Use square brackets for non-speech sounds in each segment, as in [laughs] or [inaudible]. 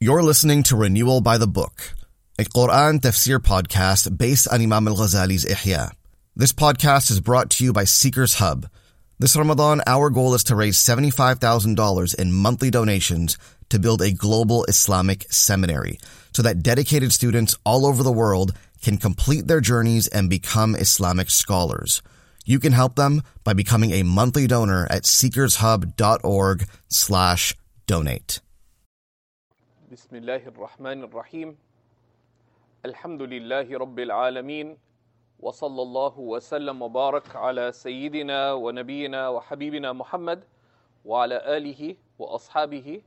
You're listening to Renewal by the Book, a Quran tafsir podcast based on Imam al Ghazali's Ihya. This podcast is brought to you by Seekers Hub. This Ramadan, our goal is to raise $75,000 in monthly donations to build a global Islamic seminary so that dedicated students all over the world can complete their journeys and become Islamic scholars. You can help them by becoming a monthly donor at seekershub.org slash donate. بسم الله الرحمن الرحيم الحمد لله رب العالمين وصلى الله وسلم وبارك على سيدنا ونبينا وحبيبنا محمد وعلى آله وأصحابه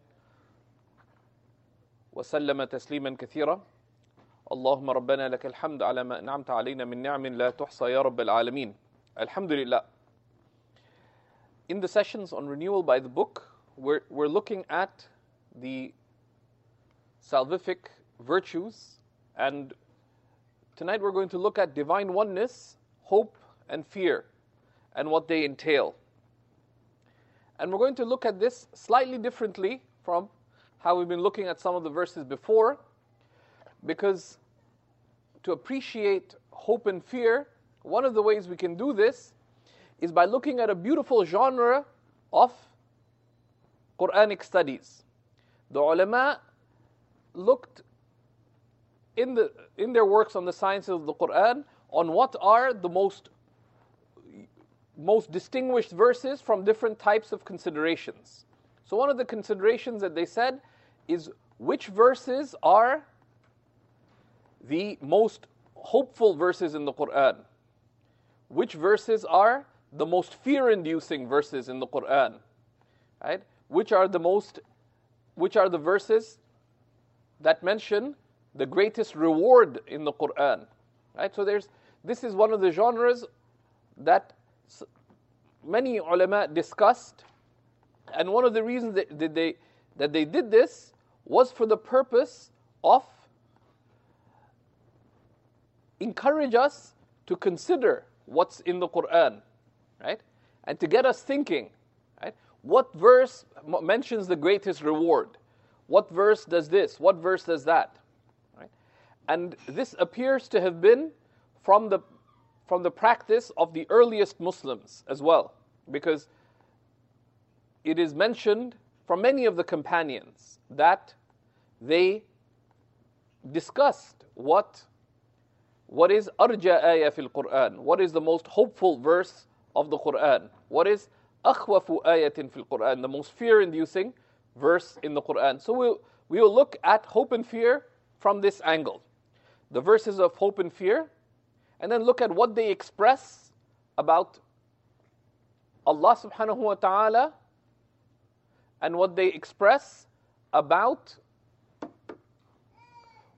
وسلم تسليما كثيرا اللهم ربنا لك الحمد على ما أنعمت علينا من نعم لا تحصى يا رب العالمين الحمد لله In the sessions on renewal by the book, we're, we're looking at the salvific virtues. And tonight we're going to look at divine oneness, hope, and fear, and what they entail. And we're going to look at this slightly differently from how we've been looking at some of the verses before, because to appreciate hope and fear, one of the ways we can do this is by looking at a beautiful genre of Quranic studies. The ulama looked in, the, in their works on the sciences of the Quran on what are the most, most distinguished verses from different types of considerations. So, one of the considerations that they said is which verses are the most hopeful verses in the Quran? Which verses are the most fear inducing verses in the Quran? Right? Which are the most which are the verses that mention the greatest reward in the Quran. Right? So there's this is one of the genres that many ulama discussed, and one of the reasons that, they that they did this was for the purpose of encourage us to consider what's in the Quran, right? And to get us thinking, right? What verse mentions the greatest reward? What verse does this? What verse does that? Right? And this appears to have been from the from the practice of the earliest Muslims as well, because it is mentioned from many of the companions that they discussed what what is arja ayah fil Quran? What is the most hopeful verse of the Quran? What is akhwafu ayatin fil Quran? The most fear-inducing verse in the Quran. So we'll, we'll look at hope and fear from this angle. The verses of hope and fear, and then look at what they express about Allah subhanahu wa ta'ala and what they express about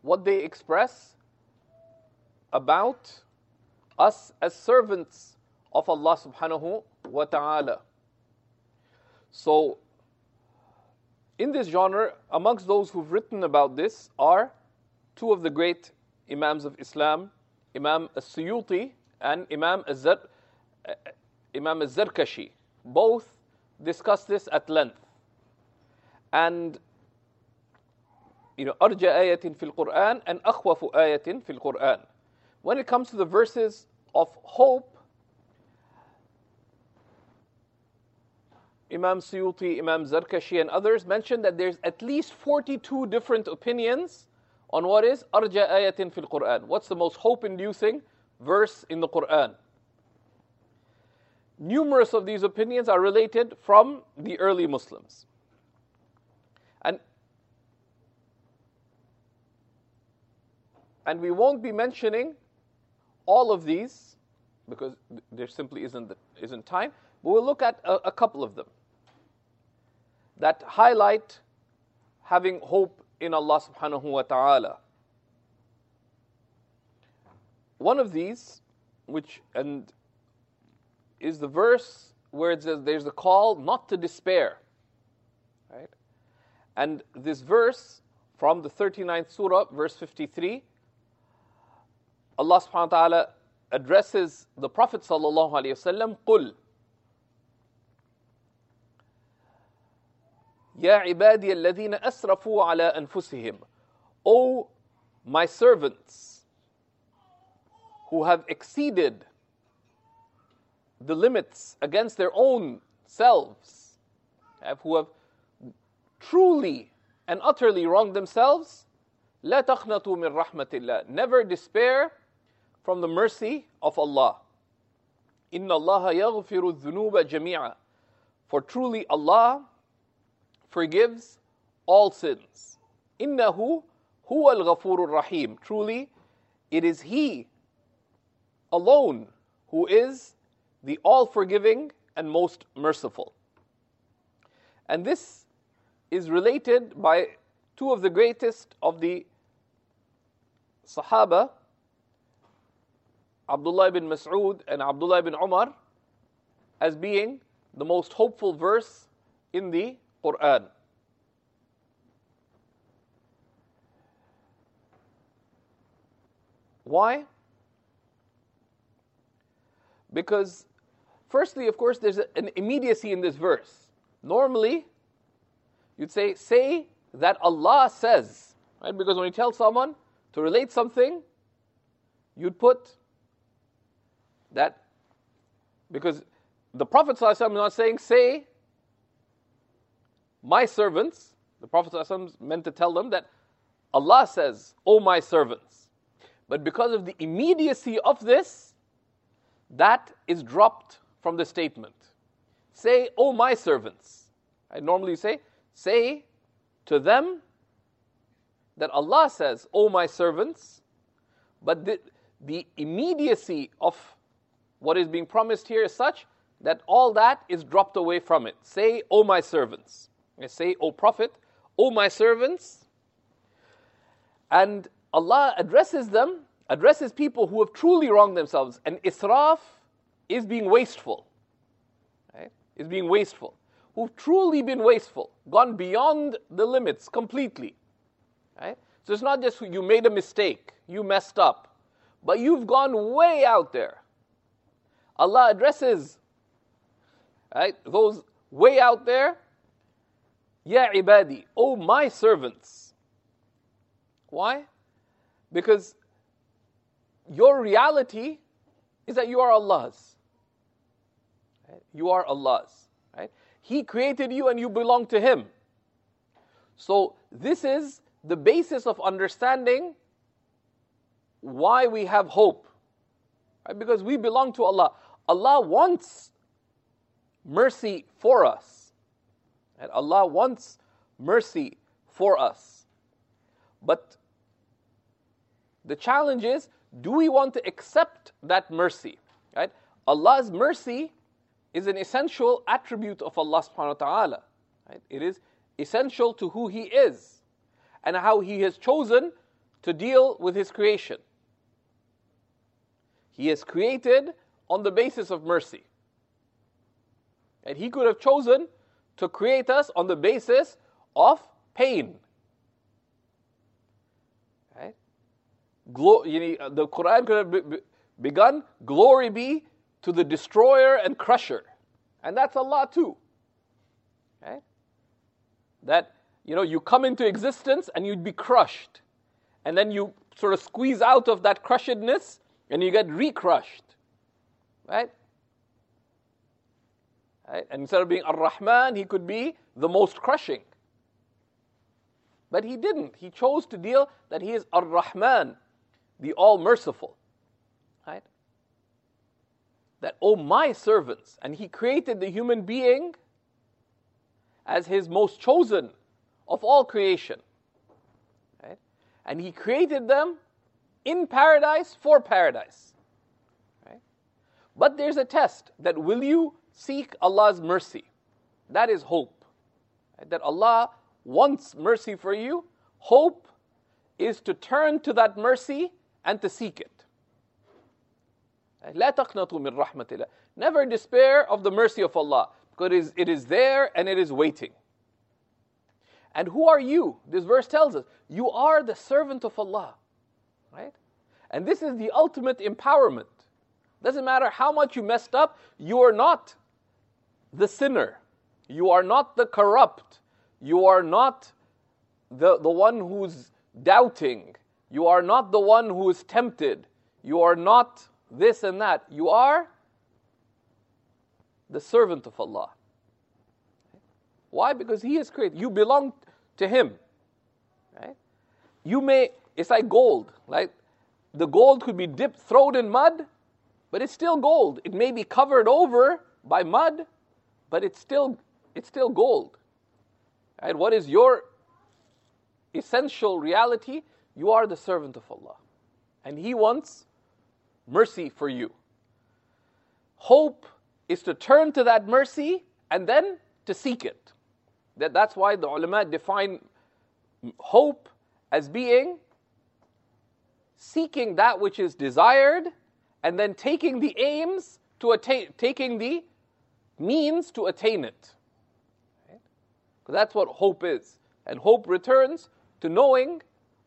what they express about us as servants of Allah subhanahu wa ta'ala. So in this genre, amongst those who've written about this are two of the great Imams of Islam, Imam as-Suyuti and Imam eh, Imam az-Zarkashi. Both discuss this at length. And you know, arja ayatin fil Quran and akhwafu ayatin fil Quran. When it comes to the verses of hope, Imam Suyuti, Imam Zarkashi, and others mentioned that there's at least 42 different opinions on what is arja ayatin fil Quran. What's the most hope inducing verse in the Quran? Numerous of these opinions are related from the early Muslims. And, and we won't be mentioning all of these because there simply isn't, isn't time, but we'll look at a, a couple of them that highlight having hope in Allah subhanahu wa ta'ala. One of these, which and is the verse where it says there's a call not to despair. Right? And this verse from the 39th surah, verse 53, Allah subhanahu wa ta'ala addresses the Prophet sallallahu alayhi wa sallam, قُلْ يا عبادي الذين أسرفوا على أنفسهم O my servants who have exceeded the limits against their own selves, who have truly and utterly wronged themselves, لا تقنطوا من رحمة الله. Never despair from the mercy of Allah. إن الله يغفر الذنوب جميعا. For truly Allah forgives all sins. Innahu huwal al rahim. Truly, it is He alone who is the all forgiving and most merciful. And this is related by two of the greatest of the Sahaba, Abdullah ibn Mas'ud and Abdullah ibn Umar, as being the most hopeful verse in the Quran. Why? Because, firstly, of course, there's an immediacy in this verse. Normally, you'd say, say that Allah says, right? Because when you tell someone to relate something, you'd put that, because the Prophet is not saying, say, my servants, the Prophet ﷺ meant to tell them that Allah says, O my servants. But because of the immediacy of this, that is dropped from the statement. Say, O my servants. I normally say, say to them that Allah says, O my servants. But the, the immediacy of what is being promised here is such that all that is dropped away from it. Say, O my servants. I say, O Prophet, O my servants. And Allah addresses them, addresses people who have truly wronged themselves. And israf is being wasteful. Right? Is being wasteful. Who've truly been wasteful, gone beyond the limits completely. Right? So it's not just you made a mistake, you messed up, but you've gone way out there. Allah addresses right, those way out there Ya ibadi, O my servants. Why? Because your reality is that you are Allah's. You are Allah's. Right? He created you and you belong to Him. So, this is the basis of understanding why we have hope. Right? Because we belong to Allah. Allah wants mercy for us. And Allah wants mercy for us. But the challenge is do we want to accept that mercy? Right? Allah's mercy is an essential attribute of Allah subhanahu wa ta'ala. Right? It is essential to who He is and how He has chosen to deal with His creation. He has created on the basis of mercy. And He could have chosen to create us on the basis of pain. Right? Glo- you know, uh, the Quran could have be- begun, Glory be to the destroyer and crusher. And that's Allah too. Right? That, you know, you come into existence and you'd be crushed. And then you sort of squeeze out of that crushedness and you get recrushed. Right? Right? And instead of being Ar Rahman, he could be the most crushing. But he didn't. He chose to deal that he is Ar Rahman, the all merciful. Right? That, oh, my servants. And he created the human being as his most chosen of all creation. Right? And he created them in paradise for paradise. Right? But there's a test that will you seek Allah's mercy. That is hope. That Allah wants mercy for you. Hope is to turn to that mercy and to seek it. Never despair of the mercy of Allah because it is, there and it is waiting. And who are you? This verse tells us you are the servant of Allah. Right? And this is the ultimate empowerment. Doesn't matter how much you messed up, you are not the sinner. You are not the corrupt. You are not the, the one who's doubting. You are not the one who is tempted. You are not this and that. You are the servant of Allah. Why? Because He is created. You belong to Him. Right? You may, it's like gold. Like the gold could be dipped, thrown in mud, but it's still gold. It may be covered over by mud, but it's still it's still gold. And What is your essential reality? You are the servant of Allah. And He wants mercy for you. Hope is to turn to that mercy and then to seek it. That, that's why the ulama define hope as being seeking that which is desired and then taking the aims to attain, taking the means to attain it. Right? That's what hope is. And hope returns to knowing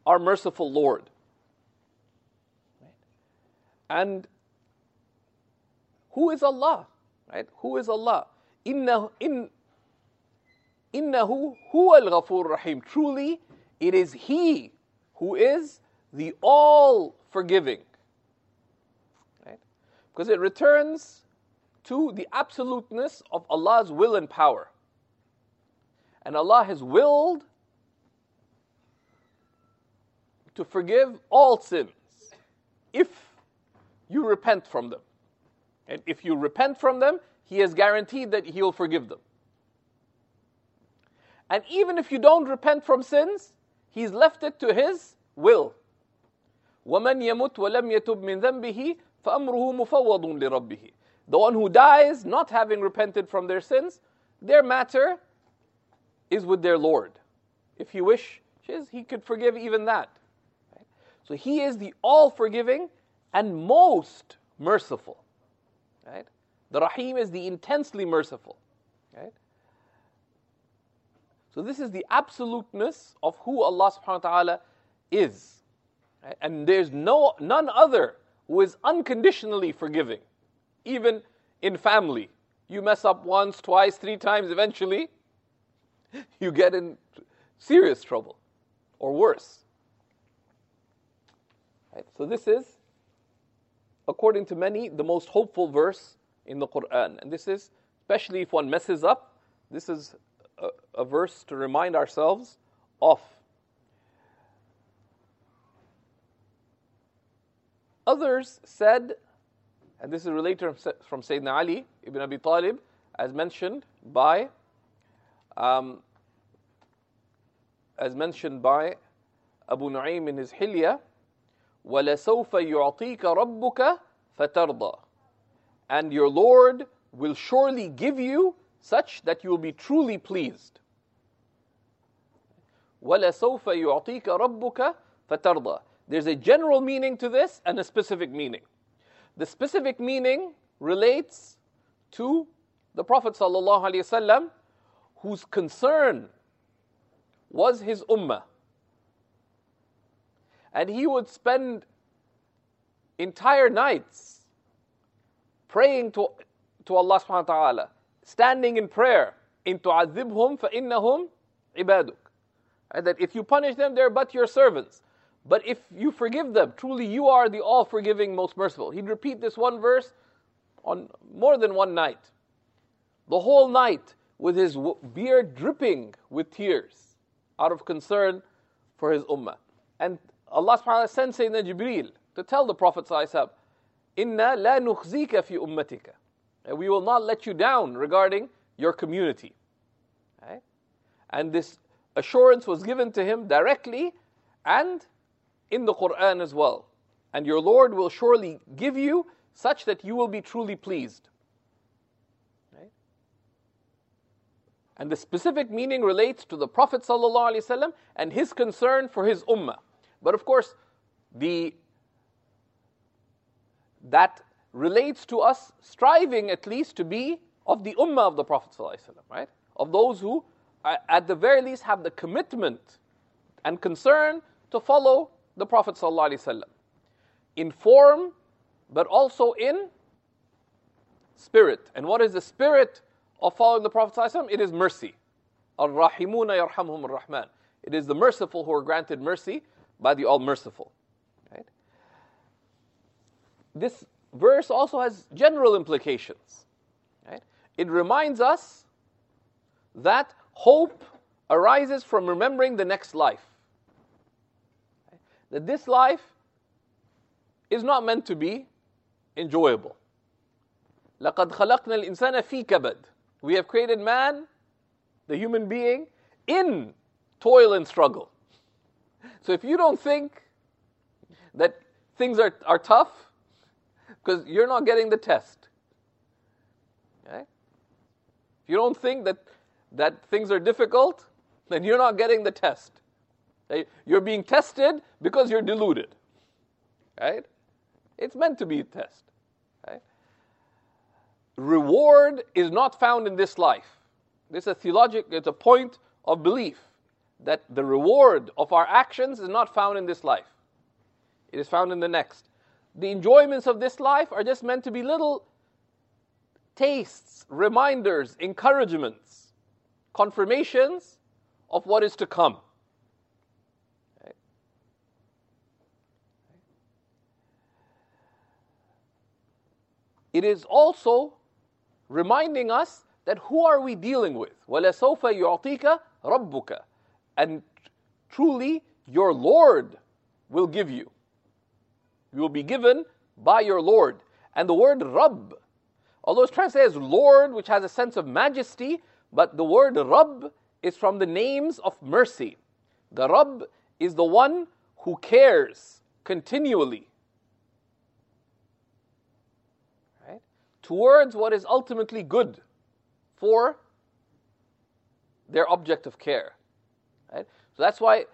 our merciful Lord. Right? And who is Allah? Right? Who is Allah? Inna, in, innahu huwa al-ghafur rahim. Truly, it is He who is the all forgiving. Right? Because it returns to the absoluteness of Allah's will and power. And Allah has willed to forgive all sins if you repent from them. And if you repent from them, He has guaranteed that He will forgive them. And even if you don't repent from sins, He's left it to His will. وَمَنْ يَمُتْ وَلَمْ يَتُبْ مِنْ ذَنْبِهِ فَأَمْرُهُ مُفَوَّضٌ لِرَبِّهِ the one who dies not having repented from their sins, their matter is with their Lord. If he wishes, he could forgive even that. So he is the all forgiving and most merciful. Right? The Rahim is the intensely merciful. Right? So this is the absoluteness of who Allah subhanahu wa ta'ala is. And there's no none other who is unconditionally forgiving, even in family. You mess up once, twice, three times, eventually [laughs] you get in serious trouble or worse. Right? So this is, according to many, the most hopeful verse in the Quran. And this is, especially if one messes up, this is a, a verse to remind ourselves of. Others said, and this is related from Sayyidina Ali ibn Abi Talib, as mentioned by, um, as mentioned by Abu Nu'aym in his Hilya, وَلَسَوْفَ يُعْطِيكَ رَبُّكَ فَتَرْضَى And your Lord will surely give you such that you will be truly pleased. وَلَسَوْفَ يُعْطِيكَ رَبُّكَ فَتَرْضَى there's a general meaning to this and a specific meaning. The specific meaning relates to the Prophet ﷺ, whose concern was his ummah. And he would spend entire nights praying to, to Allah subhanahu wa ta'ala, standing in prayer, in tu'adhibhum fa innahum ibaduk. And that if you punish them, they're but your servants. But if you forgive them, truly you are the all forgiving, most merciful. He'd repeat this one verse on more than one night. The whole night with his beard dripping with tears out of concern for his ummah. And Allah subhanahu wa ta'ala sent Sayyidina Jibreel to tell the Prophet Inna la nukhzika fi ummatika. We will not let you down regarding your community. And this assurance was given to him directly and in the Quran as well. And your Lord will surely give you such that you will be truly pleased. And the specific meaning relates to the Prophet ﷺ and his concern for his ummah. But of course, the that relates to us striving at least to be of the ummah of the Prophet ﷺ, right? Of those who, at the very least, have the commitment and concern to follow the Prophet ﷺ in form, but also in spirit. And what is the spirit of following the Prophet ﷺ? It is mercy. Ar-Rahimuna yarhamhum ar-Rahman. It is the merciful who are granted mercy by the All Merciful. Right? This verse also has general implications. Right? It reminds us that hope arises from remembering the next life Right? That this life is not meant to be enjoyable. لَقَدْ خَلَقْنَا الْإِنسَانَ فِي كَبَدٍ We have created man, the human being, in toil and struggle. So if you don't think that things are, are tough, because you're not getting the test. Okay? If you don't think that, that things are difficult, then you're not getting the test. Okay? You're being tested because you're deluded. Right? It's meant to be a test. Right? Reward is not found in this life. This is a theologic, it's a point of belief that the reward of our actions is not found in this life. It is found in the next. The enjoyments of this life are just meant to be little tastes, reminders, encouragements, confirmations of what is to come. It is also reminding us that who are we dealing with? وَلَسَوْفَ يُعْطِيكَ رَبُّكَ And truly, your Lord will give you. You will be given by your Lord. And the word Rabb, although it's translated as Lord, which has a sense of majesty, but the word Rabb is from the names of mercy. The Rabb is the one who cares continually towards what is ultimately good for their object of care. Right? So that's why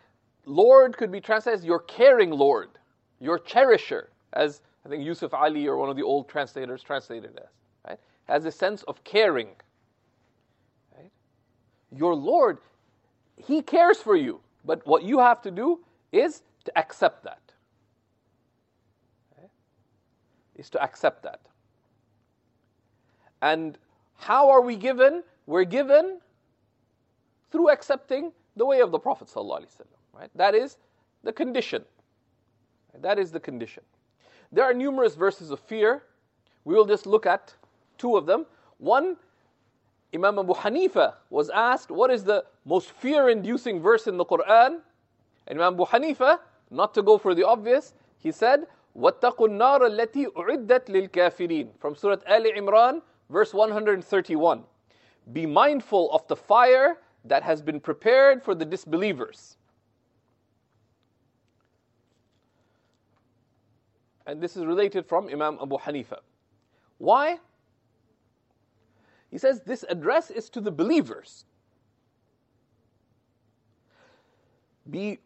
Lord could be translated as your caring Lord your cherisher, as I think Yusuf Ali or one of the old translators translated as, right? Has a sense of caring. Right? Your Lord, He cares for you, but what you have to do is to accept that. Is to accept that. And how are we given? We're given through accepting the way of the Prophet right? That is the condition. That is the condition. There are numerous verses of fear. We will just look at two of them. One, Imam Abu Hanifa was asked, What is the most fear inducing verse in the Quran? And Imam Abu Hanifa, not to go for the obvious, he said, وَاتَّقُوا النَّارَ الَّتِي أُعِدَّتْ لِلْكَافِرِينَ From Surah Ali Imran, verse 131. Be mindful of the fire that has been prepared for the disbelievers. And this is related from Imam Abu Hanifa. Why? He says this address is to the believers. Be,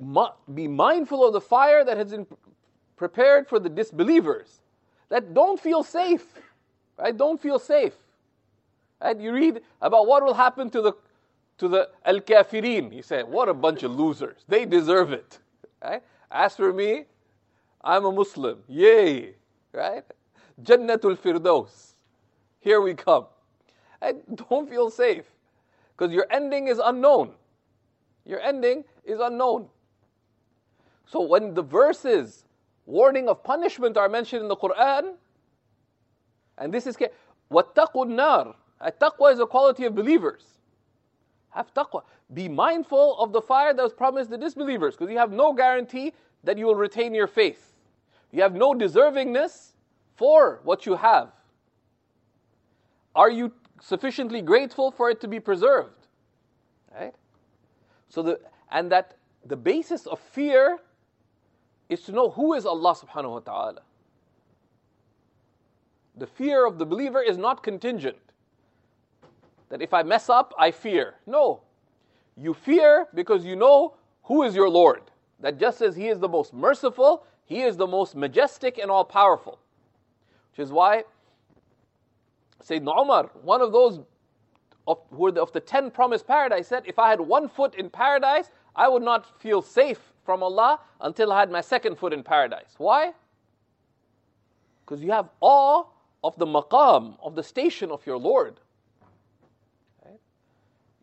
be mindful of the fire that has been prepared for the disbelievers that don't feel safe. Right? Don't feel safe. Right? You read about what will happen to the to the al kafirin. He said, What a bunch of losers. They deserve it. Right? As for me, I'm a Muslim. Yay! Right? Jannatul Firdaus. Here we come. And don't feel safe because your ending is unknown. Your ending is unknown. So when the verses warning of punishment are mentioned in the Quran, and this is وَاتَّقُوا النَّارِ Taqwa is a quality of believers. Have taqwa. Be mindful of the fire that was promised the disbelievers, because you have no guarantee that you will retain your faith. You have no deservingness for what you have. Are you sufficiently grateful for it to be preserved? Right? So the and that the basis of fear is to know who is Allah subhanahu wa ta'ala. The fear of the believer is not contingent. That if I mess up, I fear. No. You fear because you know who is your Lord. That just as He is the most merciful, he is the most majestic and all powerful. Which is why Sayyidina Umar, one of those of, who the, of the ten promised paradise, said, If I had one foot in paradise, I would not feel safe from Allah until I had my second foot in paradise. Why? Because you have awe of the maqam, of the station of your Lord.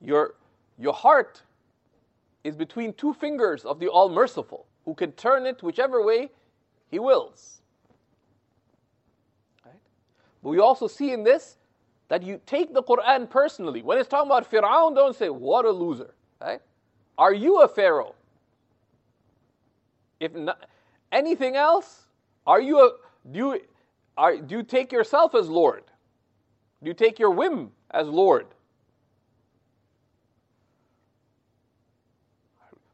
Your, Your heart is between two fingers of the All Merciful, who can turn it whichever way He wills. Right? But we also see in this that you take the Quran personally. When it's talking about Fir'aun, don't say, what a loser. Right? Are you a Pharaoh? If not, anything else, are you a, do you, are, do you take yourself as Lord? Do you take your whim as Lord?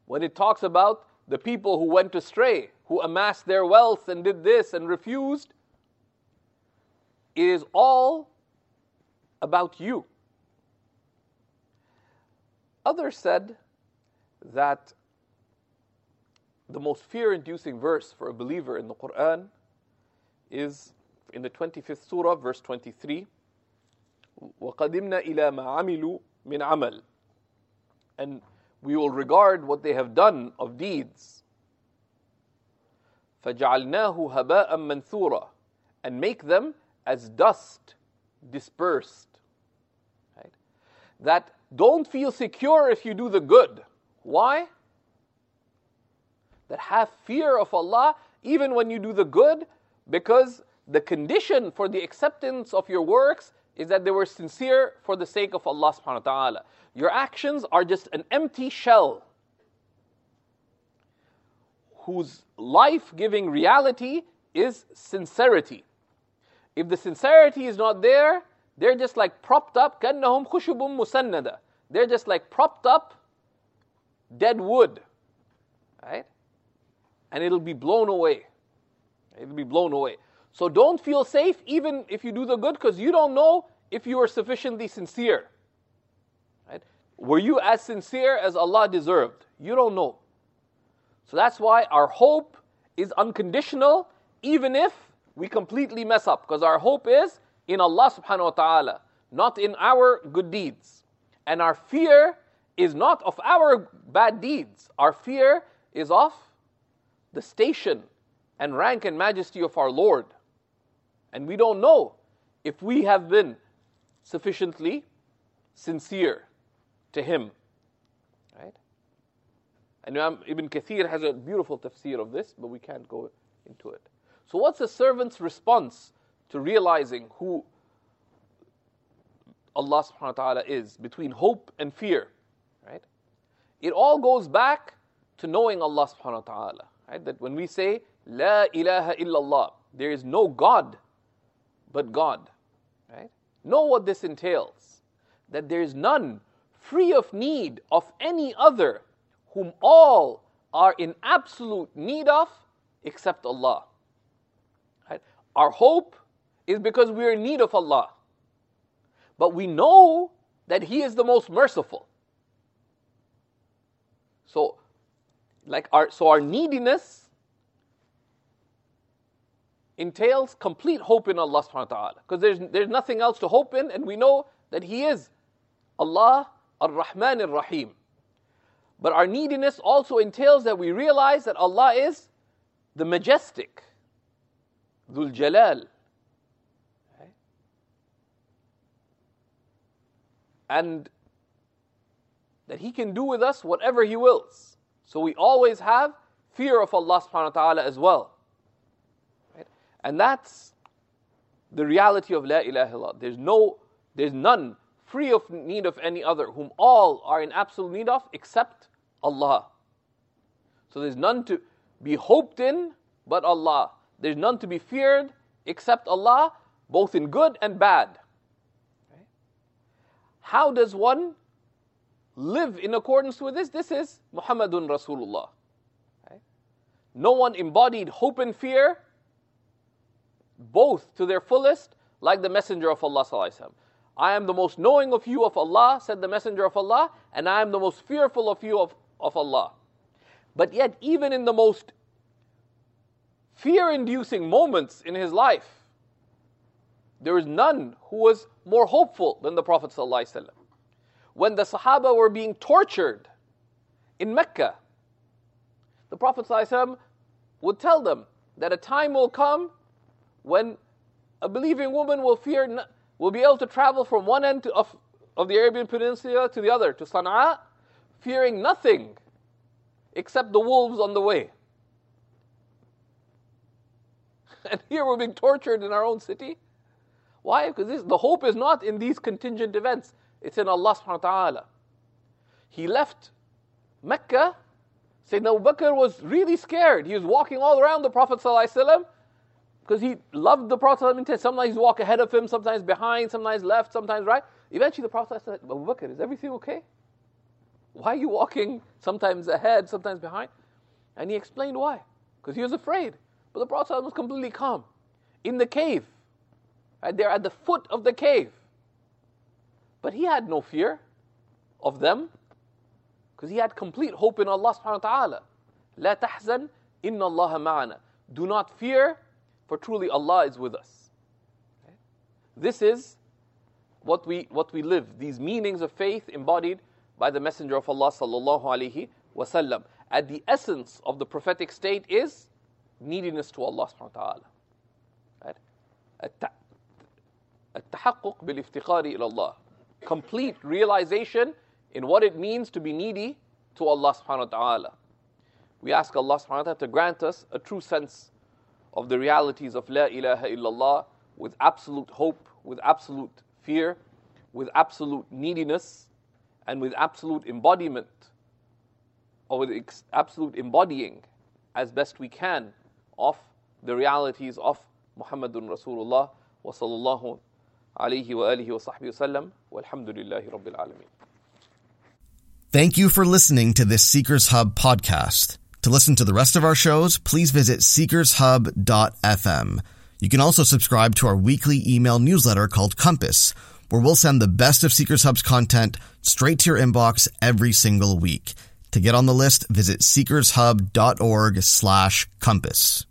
When it talks about the people who went astray, who amassed their wealth and did this and refused, it is all about you. Others said that the most fear inducing verse for a believer in the Quran is in the 25th surah, verse 23. وَقَدِمْنَا إِلَى مَا عَمِلُوا مِنْ عَمَلٍ And we will regard what they have done of deeds. فَجَعَلْنَاهُ هَبَاءً مَنْثُورًا And make them as dust dispersed. Right? That don't feel secure if you do the good. Why? That have fear of Allah even when you do the good, because the condition for the acceptance of your works is that they were sincere for the sake of Allah subhanahu wa ta'ala. Your actions are just an empty shell whose life giving reality is sincerity. If the sincerity is not there, they're just like propped up, كَأَنَّهُمْ خُشُبٌ مُسَنَّدَةٌ They're just like propped up dead wood. Right? And it'll be blown away. It'll be blown away. So don't feel safe even if you do the good because you don't know if you are sufficiently sincere. Right? Were you as sincere as Allah deserved? You don't know. So that's why our hope is unconditional even if we completely mess up because our hope is in Allah subhanahu wa ta'ala, not in our good deeds. And our fear is not of our bad deeds. Our fear is of the station and rank and majesty of our Lord. And we don't know if we have been sufficiently sincere to Him. Right? And Ibn Kathir has a beautiful tafsir of this, but we can't go into it. So, what's a servant's response to realizing who Allah subhanahu wa ta'ala is between hope and fear? Right? It all goes back to knowing Allah subhanahu wa ta'ala. Right? That when we say, La ilaha illallah, there is no God but God. Right? Know what this entails that there is none free of need of any other whom all are in absolute need of except Allah. Right? Our hope is because we are in need of Allah. But we know that He is the most merciful. So, like our so our neediness entails complete hope in Allah subhanahu wa ta'ala. Because there's, there's nothing else to hope in, and we know that He is Allah ar-Rahman ar-Rahim. But our neediness also entails that we realize that Allah is the majestic, Dhul Jalal. And that He can do with us whatever He wills. So we always have fear of Allah subhanahu wa ta'ala as well. And that's the reality of La ilaha illallah. There's no, there's none free of need of any other, whom all are in absolute need of except Allah. So there's none to be hoped in but Allah. There's none to be feared except Allah, both in good and bad. How does one live in accordance with this? This is Muhammadun Rasulullah. No one embodied hope and fear both to their fullest, like the Messenger of Allah. I am the most knowing of you of Allah, said the Messenger of Allah, and I am the most fearful of you of, of Allah. But yet, even in the most fear inducing moments in his life, there is none who was more hopeful than the Prophet. When the Sahaba were being tortured in Mecca, the Prophet would tell them that a time will come when a believing woman will fear will be able to travel from one end to, of, of the Arabian Peninsula to the other, to Sana'a, fearing nothing except the wolves on the way. [laughs] And here we're being tortured in our own city. Why? Because this, the hope is not in these contingent events, it's in Allah subhanahu wa ta'ala. He left Mecca. Sayyidina Abu Bakr was really scared. He was walking all around the Prophet because he loved the Prophet sometimes he walk ahead of him, sometimes behind, sometimes left, sometimes right. Eventually the Prophet said, Abu Bakr, is everything okay? Why are you walking sometimes ahead, sometimes behind? And he explained why. Because he was afraid. But the Prophet was completely calm. In the cave. Right? They're at the foot of the cave. But he had no fear of them. Because he had complete hope in Allah subhanahu wa ta'ala. La tahzan inna Allah ma'ana. Do not fear, for truly Allah is with us. Okay? This is what we, what we live, these meanings of faith embodied by the Messenger of Allah sallallahu alaihi wasallam. At the essence of the prophetic state is neediness to Allah subhanahu wa ta'ala. Right? التحقق بالافتقار إلى الله. Complete realization in what it means to be needy to Allah subhanahu wa ta'ala. We ask Allah subhanahu wa ta'ala to grant us a true sense of the realities of La ilaha illallah with absolute hope, with absolute fear, with absolute neediness, and with absolute embodiment, or with absolute embodying as best we can of the realities of Muhammadun Rasulullah wa sallallahu alayhi wa alihi wa sahbihi wasallam walhamdulillahi rabbil alameen. Thank you for listening to this Seekers Hub podcast. To listen to the rest of our shows, please visit seekershub.fm. You can also subscribe to our weekly email newsletter called Compass, where we'll send the best of Seekers Hub's content straight to your inbox every single week. To get on the list, visit seekershub.org slash compass.